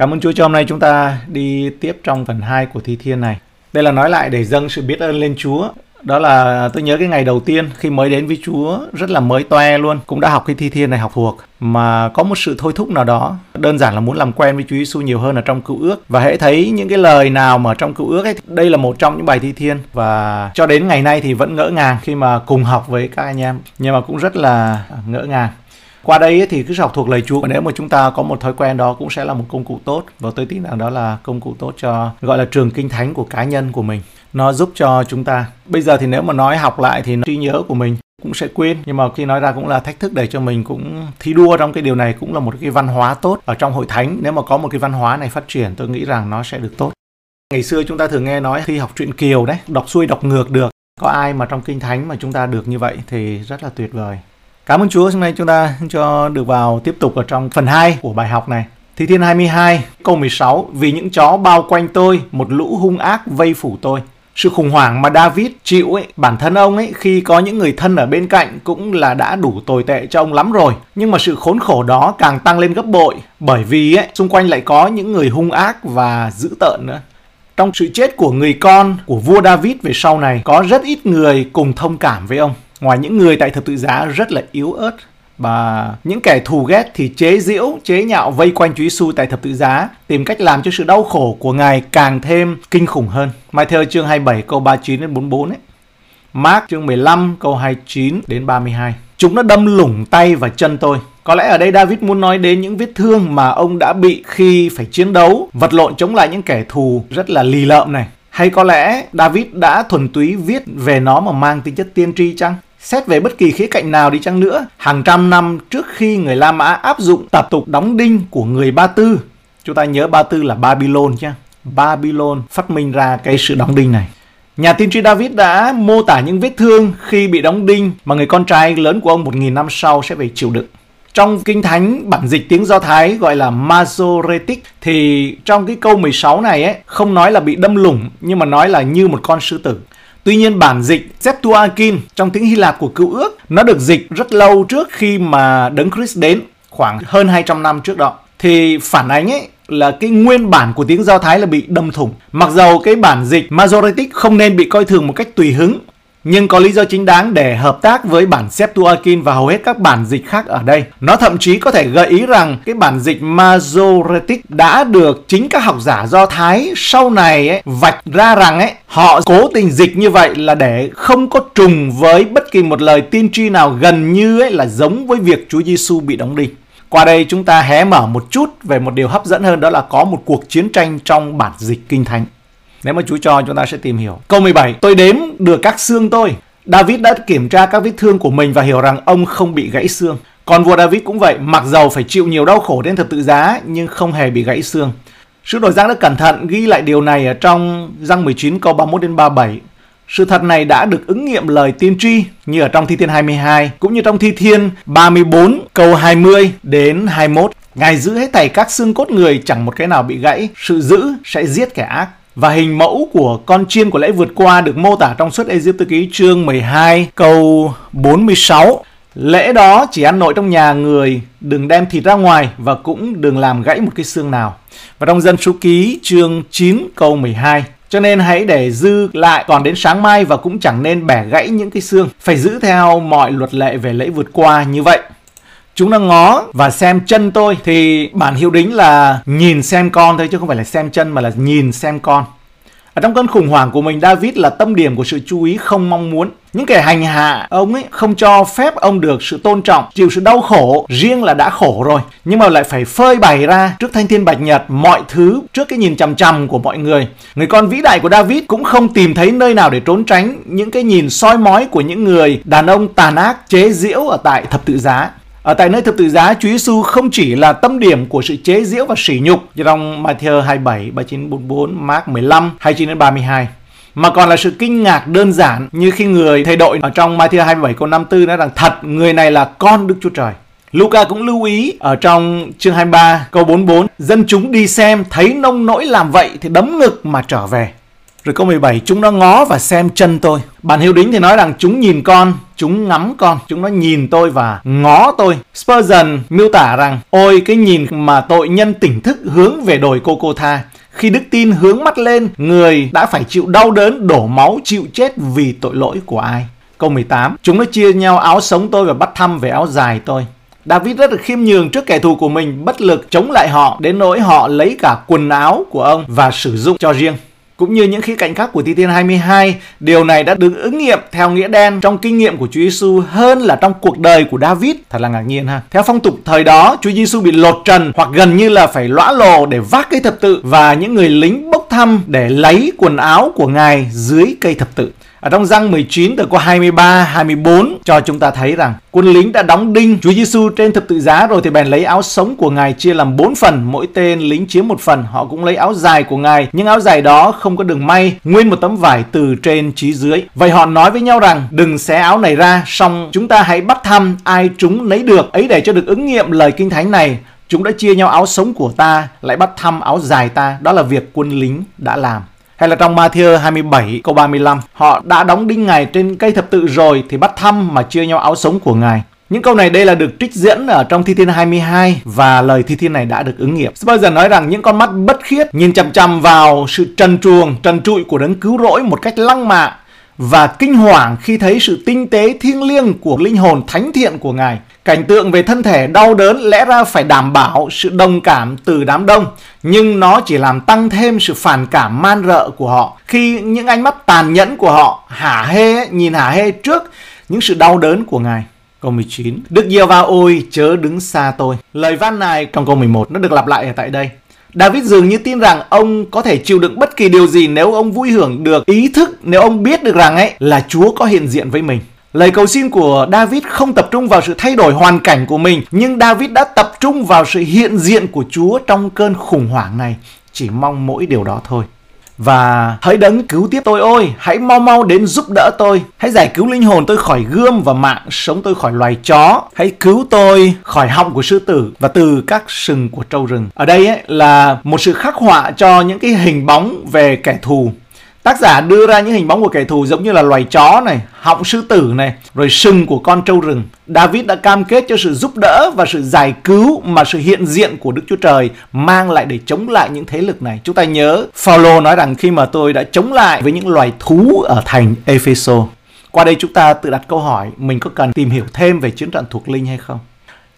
Cảm ơn Chúa cho hôm nay chúng ta đi tiếp trong phần 2 của thi thiên này. Đây là nói lại để dâng sự biết ơn lên Chúa. Đó là tôi nhớ cái ngày đầu tiên khi mới đến với Chúa rất là mới toe luôn, cũng đã học cái thi thiên này học thuộc. Mà có một sự thôi thúc nào đó, đơn giản là muốn làm quen với Chúa Giêsu nhiều hơn ở trong cựu ước. Và hãy thấy những cái lời nào mà trong cựu ước ấy, đây là một trong những bài thi thiên. Và cho đến ngày nay thì vẫn ngỡ ngàng khi mà cùng học với các anh em, nhưng mà cũng rất là ngỡ ngàng qua đây thì cứ học thuộc lời Chúa. Nếu mà chúng ta có một thói quen đó cũng sẽ là một công cụ tốt. Và tôi tin rằng đó là công cụ tốt cho, gọi là trường kinh thánh của cá nhân của mình. Nó giúp cho chúng ta. Bây giờ thì nếu mà nói học lại thì trí nhớ của mình cũng sẽ quên. Nhưng mà khi nói ra cũng là thách thức để cho mình cũng thi đua trong cái điều này cũng là một cái văn hóa tốt ở trong hội thánh. Nếu mà có một cái văn hóa này phát triển, tôi nghĩ rằng nó sẽ được tốt. Ngày xưa chúng ta thường nghe nói khi học truyện kiều đấy, đọc xuôi đọc ngược được. Có ai mà trong kinh thánh mà chúng ta được như vậy thì rất là tuyệt vời. Cảm ơn Chúa hôm nay chúng ta cho được vào tiếp tục ở trong phần 2 của bài học này. Thi Thiên 22 câu 16 Vì những chó bao quanh tôi, một lũ hung ác vây phủ tôi. Sự khủng hoảng mà David chịu ấy, bản thân ông ấy khi có những người thân ở bên cạnh cũng là đã đủ tồi tệ cho ông lắm rồi. Nhưng mà sự khốn khổ đó càng tăng lên gấp bội bởi vì ấy, xung quanh lại có những người hung ác và dữ tợn nữa. Trong sự chết của người con của vua David về sau này có rất ít người cùng thông cảm với ông ngoài những người tại thập tự giá rất là yếu ớt và những kẻ thù ghét thì chế giễu, chế nhạo vây quanh Chúa Giêsu tại thập tự giá, tìm cách làm cho sự đau khổ của Ngài càng thêm kinh khủng hơn. Matthew chương 27 câu 39 đến 44 ấy. Mark chương 15 câu 29 đến 32. Chúng đã đâm lủng tay và chân tôi. Có lẽ ở đây David muốn nói đến những vết thương mà ông đã bị khi phải chiến đấu, vật lộn chống lại những kẻ thù rất là lì lợm này. Hay có lẽ David đã thuần túy viết về nó mà mang tính chất tiên tri chăng? Xét về bất kỳ khía cạnh nào đi chăng nữa, hàng trăm năm trước khi người La Mã áp dụng tập tục đóng đinh của người Ba Tư, chúng ta nhớ Ba Tư là Babylon nhé, Babylon phát minh ra cái sự đóng đinh này. Nhà tiên tri David đã mô tả những vết thương khi bị đóng đinh mà người con trai lớn của ông 1.000 năm sau sẽ phải chịu đựng. Trong Kinh Thánh bản dịch tiếng Do Thái gọi là Masoretic thì trong cái câu 16 này ấy không nói là bị đâm lủng nhưng mà nói là như một con sư tử. Tuy nhiên bản dịch Septuagint trong tiếng Hy Lạp của Cựu Ước nó được dịch rất lâu trước khi mà Đấng Christ đến, khoảng hơn 200 năm trước đó. Thì phản ánh ấy là cái nguyên bản của tiếng Do Thái là bị đâm thủng. Mặc dầu cái bản dịch Masoretic không nên bị coi thường một cách tùy hứng nhưng có lý do chính đáng để hợp tác với bản Septuagint và hầu hết các bản dịch khác ở đây. Nó thậm chí có thể gợi ý rằng cái bản dịch Masoretic đã được chính các học giả Do Thái sau này ấy, vạch ra rằng ấy họ cố tình dịch như vậy là để không có trùng với bất kỳ một lời tiên tri nào gần như ấy là giống với việc Chúa Giêsu bị đóng đinh. Qua đây chúng ta hé mở một chút về một điều hấp dẫn hơn đó là có một cuộc chiến tranh trong bản dịch kinh thánh. Nếu mà Chúa cho chúng ta sẽ tìm hiểu. Câu 17. Tôi đếm được các xương tôi. David đã kiểm tra các vết thương của mình và hiểu rằng ông không bị gãy xương. Còn vua David cũng vậy, mặc dầu phải chịu nhiều đau khổ đến thập tự giá nhưng không hề bị gãy xương. Sứ đồ Giang đã cẩn thận ghi lại điều này ở trong Giăng 19 câu 31 đến 37. Sự thật này đã được ứng nghiệm lời tiên tri như ở trong Thi Thiên 22 cũng như trong Thi Thiên 34 câu 20 đến 21. Ngài giữ hết thảy các xương cốt người chẳng một cái nào bị gãy. Sự giữ sẽ giết kẻ ác và hình mẫu của con chiên của lễ vượt qua được mô tả trong suốt Ai-Cập ký chương 12 câu 46. Lễ đó chỉ ăn nội trong nhà người, đừng đem thịt ra ngoài và cũng đừng làm gãy một cái xương nào. Và trong dân số ký chương 9 câu 12. Cho nên hãy để dư lại còn đến sáng mai và cũng chẳng nên bẻ gãy những cái xương. Phải giữ theo mọi luật lệ về lễ vượt qua như vậy. Chúng đang ngó và xem chân tôi thì bản hiệu đính là nhìn xem con thôi chứ không phải là xem chân mà là nhìn xem con. Ở trong cơn khủng hoảng của mình, David là tâm điểm của sự chú ý không mong muốn. Những kẻ hành hạ ông ấy không cho phép ông được sự tôn trọng, chịu sự đau khổ, riêng là đã khổ rồi. Nhưng mà lại phải phơi bày ra trước thanh thiên bạch nhật mọi thứ trước cái nhìn chằm chằm của mọi người. Người con vĩ đại của David cũng không tìm thấy nơi nào để trốn tránh những cái nhìn soi mói của những người đàn ông tàn ác chế giễu ở tại thập tự giá. Ở tại nơi thập tự giá, Chúa Giêsu không chỉ là tâm điểm của sự chế giễu và sỉ nhục như trong Matthew 27, 39, 44, Mark 15, 29 đến 32 mà còn là sự kinh ngạc đơn giản như khi người thầy đội ở trong Matthew 27 câu 54 nói rằng thật người này là con Đức Chúa Trời. Luca cũng lưu ý ở trong chương 23 câu 44 dân chúng đi xem thấy nông nỗi làm vậy thì đấm ngực mà trở về. Rồi câu 17, chúng nó ngó và xem chân tôi. Bản hiệu đính thì nói rằng chúng nhìn con, chúng ngắm con, chúng nó nhìn tôi và ngó tôi. Spurgeon miêu tả rằng, ôi cái nhìn mà tội nhân tỉnh thức hướng về đồi cô cô tha. Khi đức tin hướng mắt lên, người đã phải chịu đau đớn, đổ máu, chịu chết vì tội lỗi của ai. Câu 18, chúng nó chia nhau áo sống tôi và bắt thăm về áo dài tôi. David rất là khiêm nhường trước kẻ thù của mình, bất lực chống lại họ đến nỗi họ lấy cả quần áo của ông và sử dụng cho riêng. Cũng như những khía cạnh khác của Thi Thiên 22, điều này đã được ứng nghiệm theo nghĩa đen trong kinh nghiệm của Chúa Giêsu hơn là trong cuộc đời của David. Thật là ngạc nhiên ha. Theo phong tục thời đó, Chúa Giêsu bị lột trần hoặc gần như là phải lõa lồ để vác cây thập tự và những người lính bốc thăm để lấy quần áo của Ngài dưới cây thập tự. Ở trong răng 19 từ câu 23, 24 cho chúng ta thấy rằng quân lính đã đóng đinh Chúa Giêsu trên thập tự giá rồi thì bèn lấy áo sống của Ngài chia làm bốn phần, mỗi tên lính chiếm một phần. Họ cũng lấy áo dài của Ngài, nhưng áo dài đó không có đường may, nguyên một tấm vải từ trên chí dưới. Vậy họ nói với nhau rằng đừng xé áo này ra, xong chúng ta hãy bắt thăm ai chúng lấy được, ấy để cho được ứng nghiệm lời kinh thánh này. Chúng đã chia nhau áo sống của ta, lại bắt thăm áo dài ta. Đó là việc quân lính đã làm. Hay là trong Matthew 27 câu 35, họ đã đóng đinh Ngài trên cây thập tự rồi thì bắt thăm mà chia nhau áo sống của Ngài. Những câu này đây là được trích diễn ở trong Thi Thiên 22 và lời Thi Thiên này đã được ứng nghiệm. Spurgeon nói rằng những con mắt bất khiết nhìn chằm chằm vào sự trần truồng, trần trụi của đấng cứu rỗi một cách lăng mạ và kinh hoàng khi thấy sự tinh tế thiêng liêng của linh hồn thánh thiện của Ngài. Cảnh tượng về thân thể đau đớn lẽ ra phải đảm bảo sự đồng cảm từ đám đông, nhưng nó chỉ làm tăng thêm sự phản cảm man rợ của họ. Khi những ánh mắt tàn nhẫn của họ hả hê, nhìn hả hê trước những sự đau đớn của Ngài. Câu 19 Đức giê va ôi chớ đứng xa tôi Lời văn này trong câu 11 nó được lặp lại ở tại đây David dường như tin rằng ông có thể chịu đựng bất kỳ điều gì nếu ông vui hưởng được ý thức, nếu ông biết được rằng ấy là Chúa có hiện diện với mình. Lời cầu xin của David không tập trung vào sự thay đổi hoàn cảnh của mình, nhưng David đã tập trung vào sự hiện diện của Chúa trong cơn khủng hoảng này. Chỉ mong mỗi điều đó thôi. Và hãy đấng cứu tiếp tôi ôi, hãy mau mau đến giúp đỡ tôi. Hãy giải cứu linh hồn tôi khỏi gươm và mạng sống tôi khỏi loài chó. Hãy cứu tôi khỏi họng của sư tử và từ các sừng của trâu rừng. Ở đây ấy, là một sự khắc họa cho những cái hình bóng về kẻ thù Tác giả đưa ra những hình bóng của kẻ thù giống như là loài chó này, họng sư tử này, rồi sừng của con trâu rừng. David đã cam kết cho sự giúp đỡ và sự giải cứu mà sự hiện diện của Đức Chúa Trời mang lại để chống lại những thế lực này. Chúng ta nhớ Phaolô nói rằng khi mà tôi đã chống lại với những loài thú ở thành Epheso. Qua đây chúng ta tự đặt câu hỏi mình có cần tìm hiểu thêm về chiến trận thuộc linh hay không?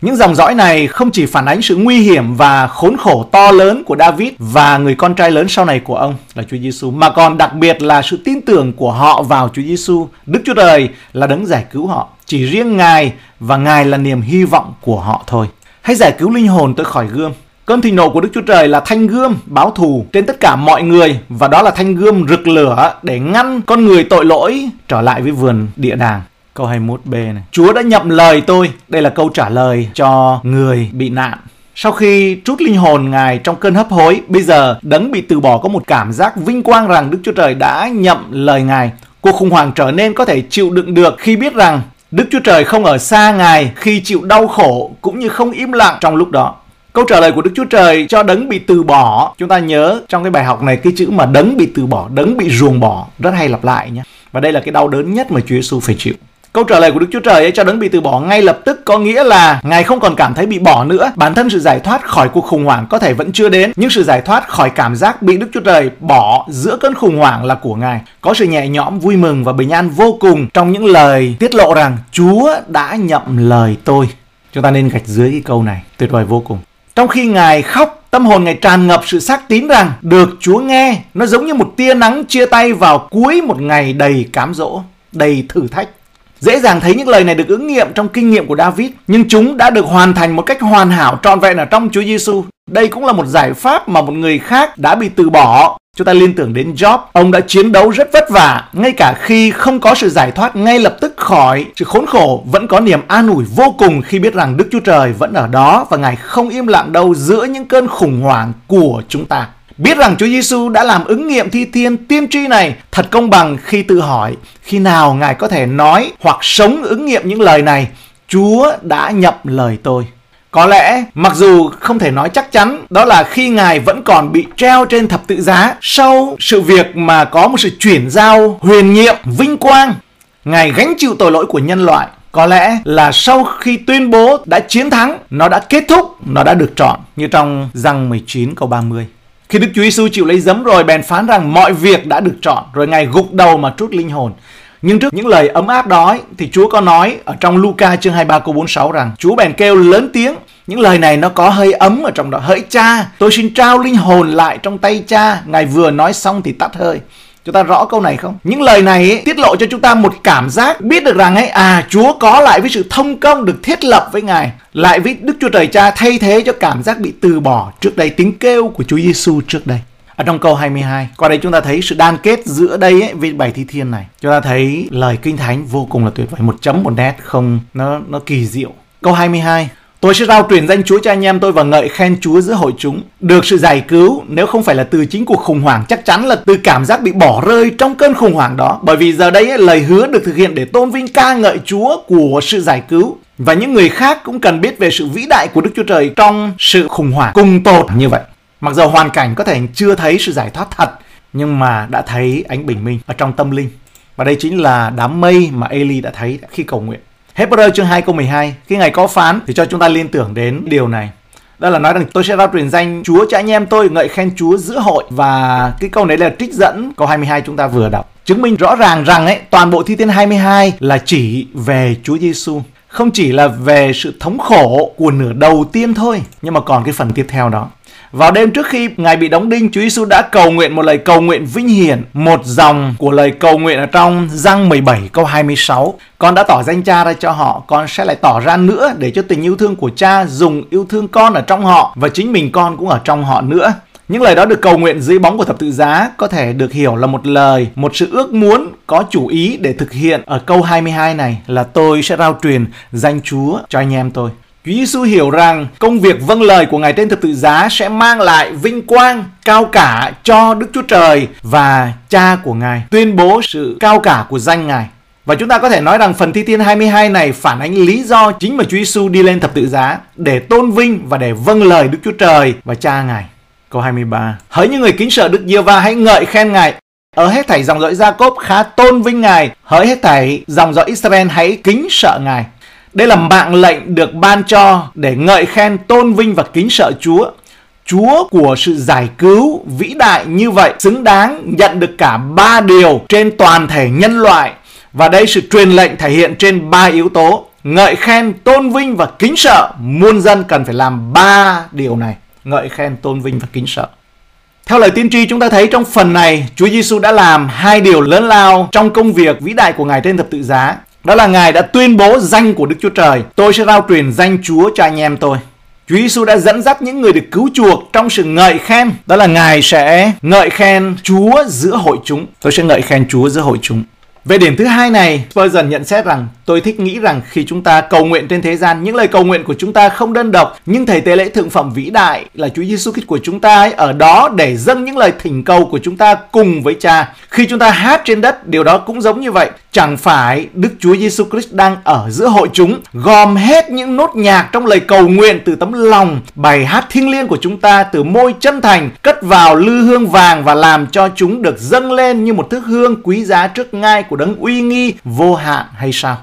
Những dòng dõi này không chỉ phản ánh sự nguy hiểm và khốn khổ to lớn của David và người con trai lớn sau này của ông là Chúa Giêsu, mà còn đặc biệt là sự tin tưởng của họ vào Chúa Giêsu. Đức Chúa Trời là đấng giải cứu họ. Chỉ riêng Ngài và Ngài là niềm hy vọng của họ thôi. Hãy giải cứu linh hồn tôi khỏi gươm. Cơn thịnh nộ của Đức Chúa Trời là thanh gươm báo thù trên tất cả mọi người và đó là thanh gươm rực lửa để ngăn con người tội lỗi trở lại với vườn địa đàng. Câu 21b này. Chúa đã nhậm lời tôi. Đây là câu trả lời cho người bị nạn. Sau khi trút linh hồn Ngài trong cơn hấp hối, bây giờ đấng bị từ bỏ có một cảm giác vinh quang rằng Đức Chúa Trời đã nhậm lời Ngài. Cuộc khủng hoảng trở nên có thể chịu đựng được khi biết rằng Đức Chúa Trời không ở xa Ngài khi chịu đau khổ cũng như không im lặng trong lúc đó. Câu trả lời của Đức Chúa Trời cho đấng bị từ bỏ, chúng ta nhớ trong cái bài học này cái chữ mà đấng bị từ bỏ, đấng bị ruồng bỏ rất hay lặp lại nhé. Và đây là cái đau đớn nhất mà Chúa Giêsu phải chịu. Câu trả lời của Đức Chúa Trời ấy cho đấng bị từ bỏ ngay lập tức có nghĩa là Ngài không còn cảm thấy bị bỏ nữa. Bản thân sự giải thoát khỏi cuộc khủng hoảng có thể vẫn chưa đến, nhưng sự giải thoát khỏi cảm giác bị Đức Chúa Trời bỏ giữa cơn khủng hoảng là của Ngài. Có sự nhẹ nhõm, vui mừng và bình an vô cùng trong những lời tiết lộ rằng Chúa đã nhậm lời tôi. Chúng ta nên gạch dưới cái câu này, tuyệt vời vô cùng. Trong khi Ngài khóc, tâm hồn Ngài tràn ngập sự xác tín rằng được Chúa nghe. Nó giống như một tia nắng chia tay vào cuối một ngày đầy cám dỗ, đầy thử thách. Dễ dàng thấy những lời này được ứng nghiệm trong kinh nghiệm của David, nhưng chúng đã được hoàn thành một cách hoàn hảo trọn vẹn ở trong Chúa Giêsu. Đây cũng là một giải pháp mà một người khác đã bị từ bỏ. Chúng ta liên tưởng đến Job, ông đã chiến đấu rất vất vả, ngay cả khi không có sự giải thoát ngay lập tức khỏi sự khốn khổ, vẫn có niềm an ủi vô cùng khi biết rằng Đức Chúa Trời vẫn ở đó và Ngài không im lặng đâu giữa những cơn khủng hoảng của chúng ta. Biết rằng Chúa Giêsu đã làm ứng nghiệm thi thiên tiên tri này thật công bằng khi tự hỏi khi nào Ngài có thể nói hoặc sống ứng nghiệm những lời này. Chúa đã nhập lời tôi. Có lẽ, mặc dù không thể nói chắc chắn, đó là khi Ngài vẫn còn bị treo trên thập tự giá sau sự việc mà có một sự chuyển giao huyền nhiệm, vinh quang. Ngài gánh chịu tội lỗi của nhân loại. Có lẽ là sau khi tuyên bố đã chiến thắng, nó đã kết thúc, nó đã được chọn như trong răng 19 câu 30. Khi Đức Chúa Giêsu chịu lấy giấm rồi bèn phán rằng mọi việc đã được chọn, rồi Ngài gục đầu mà trút linh hồn. Nhưng trước những lời ấm áp đó thì Chúa có nói ở trong Luca chương 23 câu 46 rằng Chúa bèn kêu lớn tiếng những lời này nó có hơi ấm ở trong đó. Hỡi cha, tôi xin trao linh hồn lại trong tay cha. Ngài vừa nói xong thì tắt hơi. Chúng ta rõ câu này không? Những lời này ấy, tiết lộ cho chúng ta một cảm giác biết được rằng ấy à Chúa có lại với sự thông công được thiết lập với Ngài, lại với Đức Chúa Trời Cha thay thế cho cảm giác bị từ bỏ trước đây tiếng kêu của Chúa Giêsu trước đây. Ở trong câu 22, qua đây chúng ta thấy sự đan kết giữa đây ấy, với bài thi thiên này. Chúng ta thấy lời kinh thánh vô cùng là tuyệt vời, một chấm một nét không nó nó kỳ diệu. Câu 22, Tôi sẽ rao truyền danh Chúa cho anh em tôi và ngợi khen Chúa giữa hội chúng. Được sự giải cứu nếu không phải là từ chính cuộc khủng hoảng, chắc chắn là từ cảm giác bị bỏ rơi trong cơn khủng hoảng đó. Bởi vì giờ đây lời hứa được thực hiện để tôn vinh ca ngợi Chúa của sự giải cứu. Và những người khác cũng cần biết về sự vĩ đại của Đức Chúa Trời trong sự khủng hoảng cùng tột như vậy. Mặc dù hoàn cảnh có thể chưa thấy sự giải thoát thật, nhưng mà đã thấy ánh bình minh ở trong tâm linh. Và đây chính là đám mây mà Eli đã thấy khi cầu nguyện. Hebrew chương 2 câu 12 Khi Ngài có phán thì cho chúng ta liên tưởng đến điều này. Đó là nói rằng tôi sẽ ra truyền danh Chúa cho anh em tôi, ngợi khen Chúa giữa hội. Và cái câu này là trích dẫn câu 22 chúng ta vừa đọc. Chứng minh rõ ràng rằng ấy, toàn bộ thi thiên 22 là chỉ về Chúa Giêsu không chỉ là về sự thống khổ của nửa đầu tiên thôi, nhưng mà còn cái phần tiếp theo đó vào đêm trước khi Ngài bị đóng đinh, Chúa Giêsu đã cầu nguyện một lời cầu nguyện vinh hiển, một dòng của lời cầu nguyện ở trong răng 17 câu 26. Con đã tỏ danh cha ra cho họ, con sẽ lại tỏ ra nữa để cho tình yêu thương của cha dùng yêu thương con ở trong họ và chính mình con cũng ở trong họ nữa. Những lời đó được cầu nguyện dưới bóng của thập tự giá có thể được hiểu là một lời, một sự ước muốn có chủ ý để thực hiện ở câu 22 này là tôi sẽ rao truyền danh Chúa cho anh em tôi. Chúa Giêsu hiểu rằng công việc vâng lời của Ngài trên thập tự giá sẽ mang lại vinh quang cao cả cho Đức Chúa Trời và Cha của Ngài, tuyên bố sự cao cả của danh Ngài. Và chúng ta có thể nói rằng phần thi thiên 22 này phản ánh lý do chính mà Chúa Giêsu đi lên thập tự giá để tôn vinh và để vâng lời Đức Chúa Trời và Cha Ngài. Câu 23. Hỡi những người kính sợ Đức Giê va hãy ngợi khen Ngài. Ở hết thảy dòng dõi Gia-cốp khá tôn vinh Ngài. Hỡi hết thảy dòng dõi Israel hãy kính sợ Ngài. Đây là mạng lệnh được ban cho để ngợi khen tôn vinh và kính sợ Chúa. Chúa của sự giải cứu vĩ đại như vậy xứng đáng nhận được cả ba điều trên toàn thể nhân loại. Và đây sự truyền lệnh thể hiện trên ba yếu tố. Ngợi khen, tôn vinh và kính sợ. Muôn dân cần phải làm ba điều này. Ngợi khen, tôn vinh và kính sợ. Theo lời tiên tri chúng ta thấy trong phần này Chúa Giêsu đã làm hai điều lớn lao trong công việc vĩ đại của Ngài trên thập tự giá. Đó là Ngài đã tuyên bố danh của Đức Chúa Trời. Tôi sẽ rao truyền danh Chúa cho anh em tôi. Chúa Giêsu đã dẫn dắt những người được cứu chuộc trong sự ngợi khen. Đó là Ngài sẽ ngợi khen Chúa giữa hội chúng. Tôi sẽ ngợi khen Chúa giữa hội chúng. Về điểm thứ hai này, Spurgeon nhận xét rằng tôi thích nghĩ rằng khi chúng ta cầu nguyện trên thế gian, những lời cầu nguyện của chúng ta không đơn độc, nhưng thầy tế lễ thượng phẩm vĩ đại là Chúa Giêsu Christ của chúng ta ấy, ở đó để dâng những lời thỉnh cầu của chúng ta cùng với Cha. Khi chúng ta hát trên đất, điều đó cũng giống như vậy. Chẳng phải Đức Chúa Giêsu Christ đang ở giữa hội chúng, gom hết những nốt nhạc trong lời cầu nguyện từ tấm lòng, bài hát thiêng liêng của chúng ta từ môi chân thành, cất vào lư hương vàng và làm cho chúng được dâng lên như một thức hương quý giá trước ngai của đấng uy nghi vô hạn hay sao?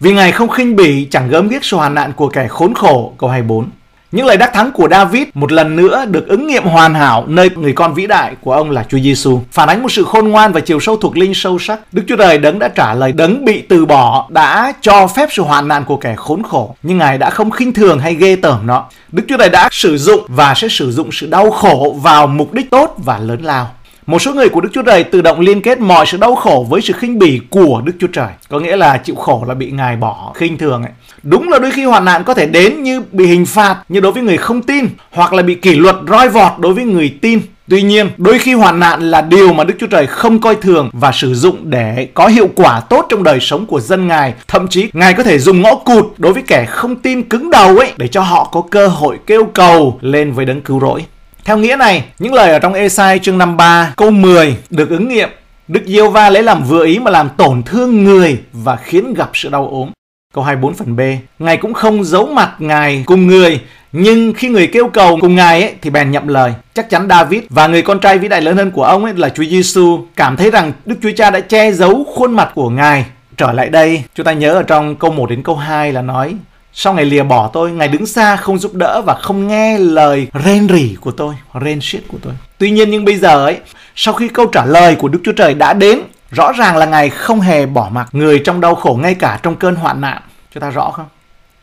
Vì Ngài không khinh bỉ chẳng gớm ghiếc sự hoàn nạn của kẻ khốn khổ, câu 24. Những lời đắc thắng của David một lần nữa được ứng nghiệm hoàn hảo nơi người con vĩ đại của ông là Chúa Giêsu, phản ánh một sự khôn ngoan và chiều sâu thuộc linh sâu sắc. Đức Chúa Trời đấng đã trả lời đấng bị từ bỏ đã cho phép sự hoàn nạn của kẻ khốn khổ, nhưng Ngài đã không khinh thường hay ghê tởm nó. Đức Chúa Trời đã sử dụng và sẽ sử dụng sự đau khổ vào mục đích tốt và lớn lao. Một số người của Đức Chúa Trời tự động liên kết mọi sự đau khổ với sự khinh bỉ của Đức Chúa Trời. Có nghĩa là chịu khổ là bị Ngài bỏ khinh thường ấy. Đúng là đôi khi hoạn nạn có thể đến như bị hình phạt như đối với người không tin hoặc là bị kỷ luật roi vọt đối với người tin. Tuy nhiên, đôi khi hoạn nạn là điều mà Đức Chúa Trời không coi thường và sử dụng để có hiệu quả tốt trong đời sống của dân Ngài. Thậm chí, Ngài có thể dùng ngõ cụt đối với kẻ không tin cứng đầu ấy để cho họ có cơ hội kêu cầu lên với đấng cứu rỗi. Theo nghĩa này, những lời ở trong Esai chương 53 câu 10 được ứng nghiệm. Đức Diêu Va lấy làm vừa ý mà làm tổn thương người và khiến gặp sự đau ốm. Câu 24 phần B. Ngài cũng không giấu mặt Ngài cùng người, nhưng khi người kêu cầu cùng Ngài ấy, thì bèn nhậm lời. Chắc chắn David và người con trai vĩ đại lớn hơn của ông ấy là Chúa Giêsu cảm thấy rằng Đức Chúa Cha đã che giấu khuôn mặt của Ngài. Trở lại đây, chúng ta nhớ ở trong câu 1 đến câu 2 là nói sau ngày lìa bỏ tôi, Ngài đứng xa không giúp đỡ và không nghe lời rên rỉ của tôi, rên shit của tôi. Tuy nhiên nhưng bây giờ ấy, sau khi câu trả lời của Đức Chúa Trời đã đến, rõ ràng là Ngài không hề bỏ mặc người trong đau khổ ngay cả trong cơn hoạn nạn. Chúng ta rõ không?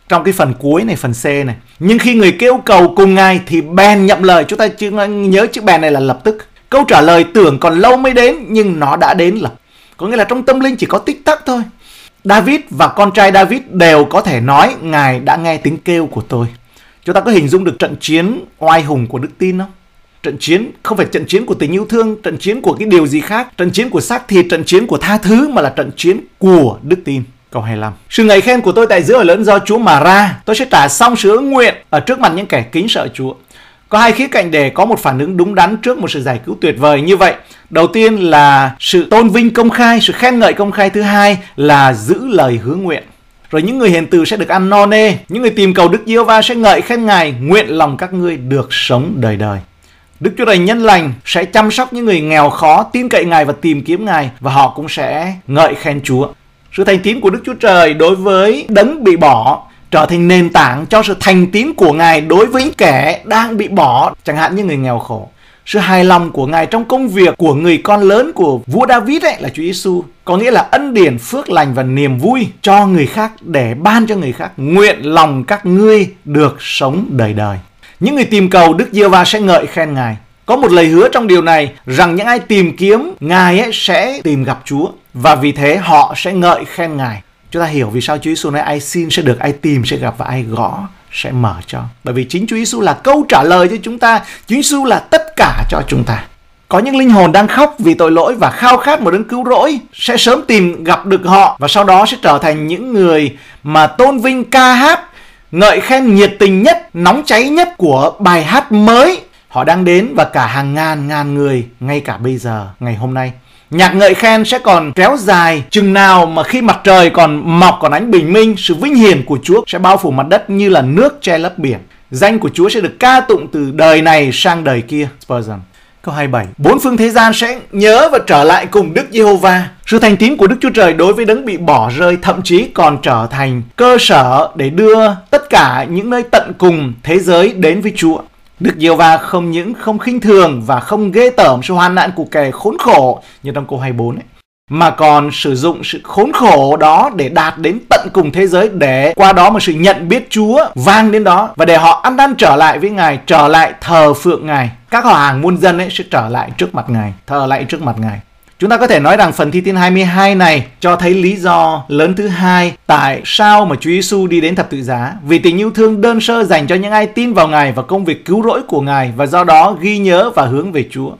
Trong cái phần cuối này, phần C này. Nhưng khi người kêu cầu cùng Ngài thì bèn nhậm lời. Chúng ta chứ nhớ chữ bèn này là lập tức. Câu trả lời tưởng còn lâu mới đến nhưng nó đã đến lập. Có nghĩa là trong tâm linh chỉ có tích tắc thôi. David và con trai David đều có thể nói Ngài đã nghe tiếng kêu của tôi. Chúng ta có hình dung được trận chiến oai hùng của đức tin không? Trận chiến không phải trận chiến của tình yêu thương, trận chiến của cái điều gì khác, trận chiến của xác thịt, trận chiến của tha thứ mà là trận chiến của đức tin. Câu 25. Sự ngợi khen của tôi tại giữa ở lớn do Chúa mà ra, tôi sẽ trả xong sự ứng nguyện ở trước mặt những kẻ kính sợ Chúa. Có hai khía cạnh để có một phản ứng đúng đắn trước một sự giải cứu tuyệt vời như vậy. Đầu tiên là sự tôn vinh công khai, sự khen ngợi công khai. Thứ hai là giữ lời hứa nguyện. Rồi những người hiền từ sẽ được ăn no nê, những người tìm cầu Đức Giêsu va sẽ ngợi khen Ngài, nguyện lòng các ngươi được sống đời đời. Đức Chúa Trời nhân lành sẽ chăm sóc những người nghèo khó, tin cậy Ngài và tìm kiếm Ngài và họ cũng sẽ ngợi khen Chúa. Sự thành tín của Đức Chúa Trời đối với đấng bị bỏ trở thành nền tảng cho sự thành tín của Ngài đối với những kẻ đang bị bỏ, chẳng hạn như người nghèo khổ. Sự hài lòng của Ngài trong công việc của người con lớn của vua David ấy là Chúa Giêsu, có nghĩa là ân điển, phước lành và niềm vui cho người khác để ban cho người khác. Nguyện lòng các ngươi được sống đời đời. Những người tìm cầu Đức Giê va sẽ ngợi khen Ngài. Có một lời hứa trong điều này rằng những ai tìm kiếm Ngài ấy sẽ tìm gặp Chúa và vì thế họ sẽ ngợi khen Ngài. Chúng ta hiểu vì sao Chúa Giêsu nói ai xin sẽ được, ai tìm sẽ gặp và ai gõ sẽ mở cho. Bởi vì chính Chúa Giêsu là câu trả lời cho chúng ta, Chúa Giêsu là tất cả cho chúng ta. Có những linh hồn đang khóc vì tội lỗi và khao khát một đấng cứu rỗi sẽ sớm tìm gặp được họ và sau đó sẽ trở thành những người mà tôn vinh ca hát ngợi khen nhiệt tình nhất, nóng cháy nhất của bài hát mới. Họ đang đến và cả hàng ngàn ngàn người ngay cả bây giờ, ngày hôm nay. Nhạc ngợi khen sẽ còn kéo dài chừng nào mà khi mặt trời còn mọc còn ánh bình minh, sự vinh hiển của Chúa sẽ bao phủ mặt đất như là nước che lấp biển. Danh của Chúa sẽ được ca tụng từ đời này sang đời kia. Spurgeon. Câu 27. Bốn phương thế gian sẽ nhớ và trở lại cùng Đức Giê-hô-va. Sự thành tín của Đức Chúa Trời đối với đấng bị bỏ rơi thậm chí còn trở thành cơ sở để đưa tất cả những nơi tận cùng thế giới đến với Chúa. Đức Diêu Va không những không khinh thường và không ghê tởm sự hoạn nạn của kẻ khốn khổ như trong câu 24 ấy, mà còn sử dụng sự khốn khổ đó để đạt đến tận cùng thế giới để qua đó mà sự nhận biết Chúa vang đến đó và để họ ăn năn trở lại với Ngài, trở lại thờ phượng Ngài. Các họ hàng muôn dân ấy sẽ trở lại trước mặt Ngài, thờ lại trước mặt Ngài. Chúng ta có thể nói rằng phần thi thiên 22 này cho thấy lý do lớn thứ hai tại sao mà Chúa Giêsu đi đến thập tự giá. Vì tình yêu thương đơn sơ dành cho những ai tin vào Ngài và công việc cứu rỗi của Ngài và do đó ghi nhớ và hướng về Chúa.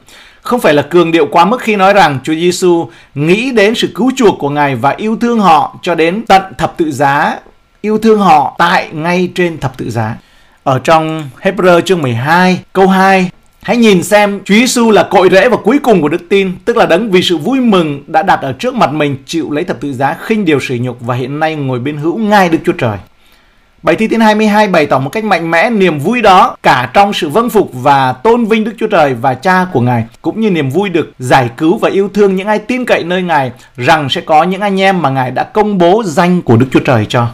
Không phải là cường điệu quá mức khi nói rằng Chúa Giêsu nghĩ đến sự cứu chuộc của Ngài và yêu thương họ cho đến tận thập tự giá, yêu thương họ tại ngay trên thập tự giá. Ở trong Hebrew chương 12 câu 2 Hãy nhìn xem Chúa Giêsu là cội rễ và cuối cùng của đức tin, tức là đấng vì sự vui mừng đã đặt ở trước mặt mình chịu lấy thập tự giá khinh điều sỉ nhục và hiện nay ngồi bên hữu ngai Đức Chúa Trời. Bài thi thiên 22 bày tỏ một cách mạnh mẽ niềm vui đó cả trong sự vâng phục và tôn vinh Đức Chúa Trời và Cha của Ngài, cũng như niềm vui được giải cứu và yêu thương những ai tin cậy nơi Ngài rằng sẽ có những anh em mà Ngài đã công bố danh của Đức Chúa Trời cho.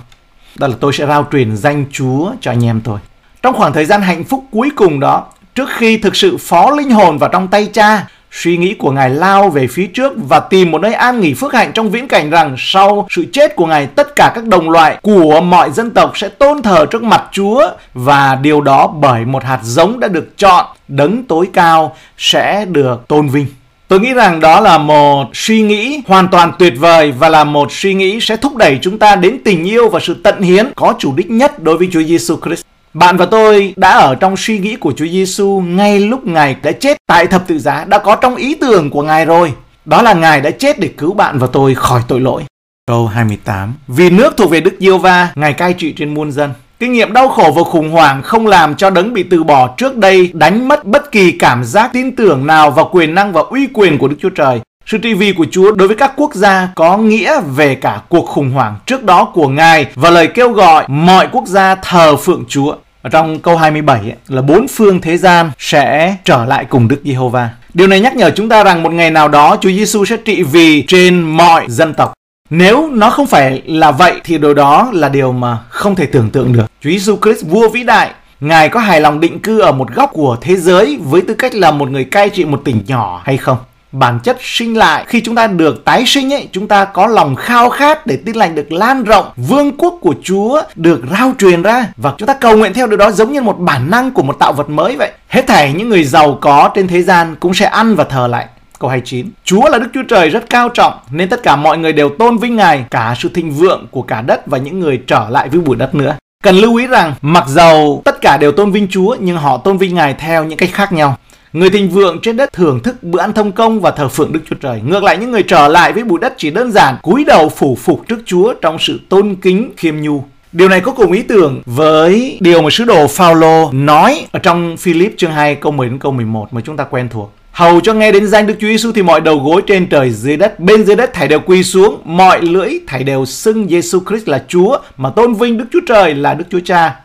Đó là tôi sẽ rao truyền danh Chúa cho anh em tôi. Trong khoảng thời gian hạnh phúc cuối cùng đó, Trước khi thực sự phó linh hồn vào trong tay cha, suy nghĩ của Ngài lao về phía trước và tìm một nơi an nghỉ phước hạnh trong viễn cảnh rằng sau sự chết của Ngài tất cả các đồng loại của mọi dân tộc sẽ tôn thờ trước mặt Chúa và điều đó bởi một hạt giống đã được chọn đấng tối cao sẽ được tôn vinh. Tôi nghĩ rằng đó là một suy nghĩ hoàn toàn tuyệt vời và là một suy nghĩ sẽ thúc đẩy chúng ta đến tình yêu và sự tận hiến có chủ đích nhất đối với Chúa Giêsu Christ. Bạn và tôi đã ở trong suy nghĩ của Chúa Giêsu ngay lúc Ngài đã chết tại thập tự giá đã có trong ý tưởng của Ngài rồi. Đó là Ngài đã chết để cứu bạn và tôi khỏi tội lỗi. Câu 28 Vì nước thuộc về Đức Diêu Va, Ngài cai trị trên muôn dân. Kinh nghiệm đau khổ và khủng hoảng không làm cho đấng bị từ bỏ trước đây đánh mất bất kỳ cảm giác tin tưởng nào vào quyền năng và uy quyền của Đức Chúa Trời. Sự trị vì của Chúa đối với các quốc gia có nghĩa về cả cuộc khủng hoảng trước đó của Ngài và lời kêu gọi mọi quốc gia thờ phượng Chúa. Ở trong câu 27 ấy, là bốn phương thế gian sẽ trở lại cùng Đức Giê-hô-va. Điều này nhắc nhở chúng ta rằng một ngày nào đó Chúa Giêsu sẽ trị vì trên mọi dân tộc. Nếu nó không phải là vậy thì điều đó là điều mà không thể tưởng tượng được. Chúa Giêsu Christ vua vĩ đại Ngài có hài lòng định cư ở một góc của thế giới với tư cách là một người cai trị một tỉnh nhỏ hay không? Bản chất sinh lại. Khi chúng ta được tái sinh ấy, chúng ta có lòng khao khát để tin lành, được lan rộng. Vương quốc của Chúa được rao truyền ra và chúng ta cầu nguyện theo điều đó giống như một bản năng của một tạo vật mới vậy. Hết thảy những người giàu có trên thế gian cũng sẽ ăn và thờ lại. Câu 29 Chúa là Đức Chúa Trời rất cao trọng, nên tất cả mọi người đều tôn vinh Ngài, cả sự thịnh vượng của cả đất và những người trở lại với bụi đất nữa. Cần lưu ý rằng, mặc dầu tất cả đều tôn vinh Chúa, nhưng họ tôn vinh Ngài theo những cách khác nhau. Người thịnh vượng trên đất thưởng thức bữa ăn thông công và thờ phượng Đức Chúa Trời. Ngược lại những người trở lại với bụi đất chỉ đơn giản cúi đầu phủ phục trước Chúa trong sự tôn kính khiêm nhu. Điều này có cùng ý tưởng với điều mà sứ đồ Phaolô nói ở trong Philip chương 2 câu 10 đến câu 11 mà chúng ta quen thuộc. Hầu cho nghe đến danh Đức Chúa Giêsu thì mọi đầu gối trên trời dưới đất, bên dưới đất thảy đều quỳ xuống, mọi lưỡi thảy đều xưng Giêsu Christ là Chúa, mà tôn vinh Đức Chúa Trời là Đức Chúa Cha.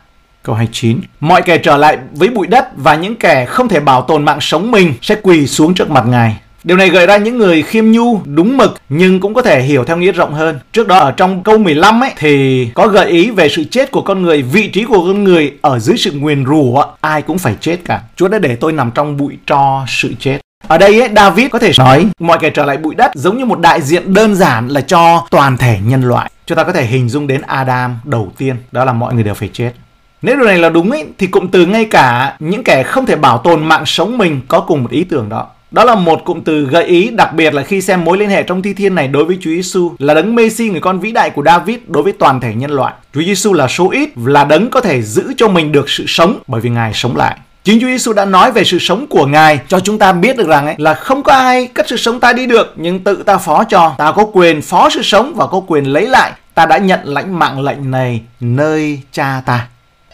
Câu 29 Mọi kẻ trở lại với bụi đất và những kẻ không thể bảo tồn mạng sống mình sẽ quỳ xuống trước mặt Ngài. Điều này gợi ra những người khiêm nhu, đúng mực nhưng cũng có thể hiểu theo nghĩa rộng hơn. Trước đó ở trong câu 15 ấy thì có gợi ý về sự chết của con người, vị trí của con người ở dưới sự nguyền rủa, ai cũng phải chết cả. Chúa đã để tôi nằm trong bụi tro sự chết. Ở đây ấy, David có thể nói mọi kẻ trở lại bụi đất giống như một đại diện đơn giản là cho toàn thể nhân loại. Chúng ta có thể hình dung đến Adam đầu tiên, đó là mọi người đều phải chết. Nếu điều này là đúng ấy, thì cụm từ ngay cả những kẻ không thể bảo tồn mạng sống mình có cùng một ý tưởng đó. Đó là một cụm từ gợi ý đặc biệt là khi xem mối liên hệ trong thi thiên này đối với Chúa Giêsu là đấng Messi người con vĩ đại của David đối với toàn thể nhân loại. Chúa Giêsu là số ít là đấng có thể giữ cho mình được sự sống bởi vì Ngài sống lại. Chính Chúa Giêsu đã nói về sự sống của Ngài cho chúng ta biết được rằng ấy, là không có ai cất sự sống ta đi được nhưng tự ta phó cho. Ta có quyền phó sự sống và có quyền lấy lại. Ta đã nhận lãnh mạng lệnh này nơi cha ta.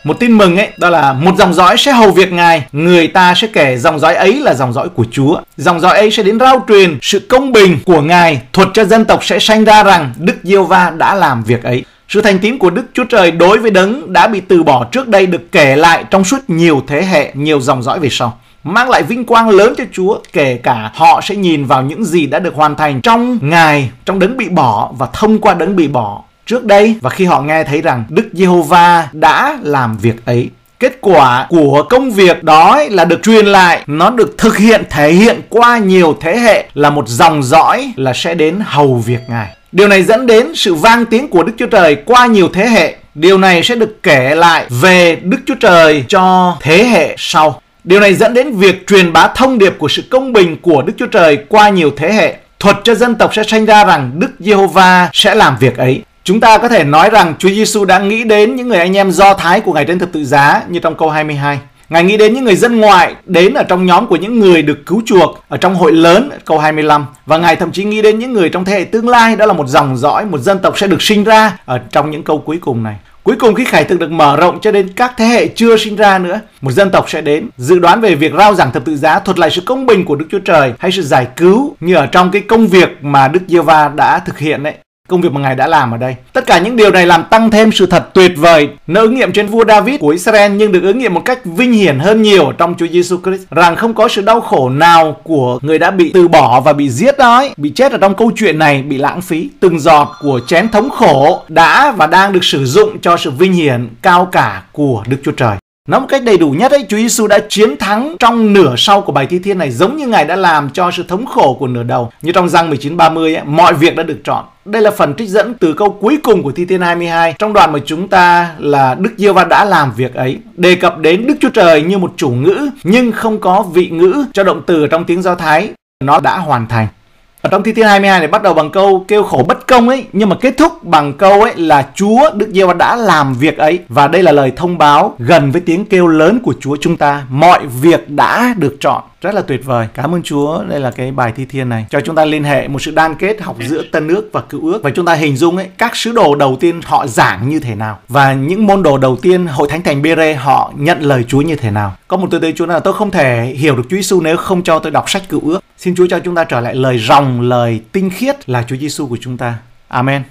Một tin mừng ấy, đó là một dòng dõi sẽ hầu việc Ngài, người ta sẽ kể dòng dõi ấy là dòng dõi của Chúa. Dòng dõi ấy sẽ đến rao truyền sự công bình của Ngài, thuật cho dân tộc sẽ sanh ra rằng Đức Diêu Va đã làm việc ấy. Sự thành tín của Đức Chúa Trời đối với đấng đã bị từ bỏ trước đây được kể lại trong suốt nhiều thế hệ, nhiều dòng dõi về sau mang lại vinh quang lớn cho Chúa kể cả họ sẽ nhìn vào những gì đã được hoàn thành trong Ngài, trong đấng bị bỏ và thông qua đấng bị bỏ trước đây và khi họ nghe thấy rằng Đức Giê-hô-va đã làm việc ấy. Kết quả của công việc đó là được truyền lại, nó được thực hiện thể hiện qua nhiều thế hệ là một dòng dõi là sẽ đến hầu việc Ngài. Điều này dẫn đến sự vang tiếng của Đức Chúa Trời qua nhiều thế hệ. Điều này sẽ được kể lại về Đức Chúa Trời cho thế hệ sau. Điều này dẫn đến việc truyền bá thông điệp của sự công bình của Đức Chúa Trời qua nhiều thế hệ. Thuật cho dân tộc sẽ sanh ra rằng Đức Giê-hô-va sẽ làm việc ấy. Chúng ta có thể nói rằng Chúa Giêsu đã nghĩ đến những người anh em do thái của Ngài trên thập tự giá như trong câu 22. Ngài nghĩ đến những người dân ngoại đến ở trong nhóm của những người được cứu chuộc ở trong hội lớn câu 25 và Ngài thậm chí nghĩ đến những người trong thế hệ tương lai đó là một dòng dõi, một dân tộc sẽ được sinh ra ở trong những câu cuối cùng này. Cuối cùng khi khải thực được mở rộng cho đến các thế hệ chưa sinh ra nữa, một dân tộc sẽ đến. Dự đoán về việc rao giảng thập tự giá thuật lại sự công bình của Đức Chúa Trời hay sự giải cứu như ở trong cái công việc mà Đức Giê Va đã thực hiện đấy công việc mà Ngài đã làm ở đây. Tất cả những điều này làm tăng thêm sự thật tuyệt vời. Nó ứng nghiệm trên vua David của Israel nhưng được ứng nghiệm một cách vinh hiển hơn nhiều trong Chúa Giêsu Christ rằng không có sự đau khổ nào của người đã bị từ bỏ và bị giết đó ấy, bị chết ở trong câu chuyện này bị lãng phí. Từng giọt của chén thống khổ đã và đang được sử dụng cho sự vinh hiển cao cả của Đức Chúa Trời. Nói một cách đầy đủ nhất ấy, Chúa Giêsu đã chiến thắng trong nửa sau của bài thi thiên này giống như Ngài đã làm cho sự thống khổ của nửa đầu. Như trong răng 1930 ấy, mọi việc đã được chọn. Đây là phần trích dẫn từ câu cuối cùng của Thi Thiên 22 trong đoạn mà chúng ta là Đức Giê Va đã làm việc ấy. Đề cập đến Đức Chúa Trời như một chủ ngữ nhưng không có vị ngữ cho động từ trong tiếng Do Thái. Nó đã hoàn thành. Ở trong Thi Thiên 22 này bắt đầu bằng câu kêu khổ bất công ấy. Nhưng mà kết thúc bằng câu ấy là Chúa Đức giê va đã làm việc ấy. Và đây là lời thông báo gần với tiếng kêu lớn của Chúa chúng ta. Mọi việc đã được chọn. Rất là tuyệt vời. Cảm ơn Chúa. Đây là cái bài thi thiên này. Cho chúng ta liên hệ một sự đan kết học giữa tân ước và cựu ước. Và chúng ta hình dung ấy, các sứ đồ đầu tiên họ giảng như thế nào. Và những môn đồ đầu tiên hội thánh thành Bê-rê họ nhận lời Chúa như thế nào. Có một tôi tới Chúa là, tôi không thể hiểu được Chúa Giêsu nếu không cho tôi đọc sách cựu ước. Xin Chúa cho chúng ta trở lại lời ròng, lời tinh khiết là Chúa Giêsu của chúng ta. Amen.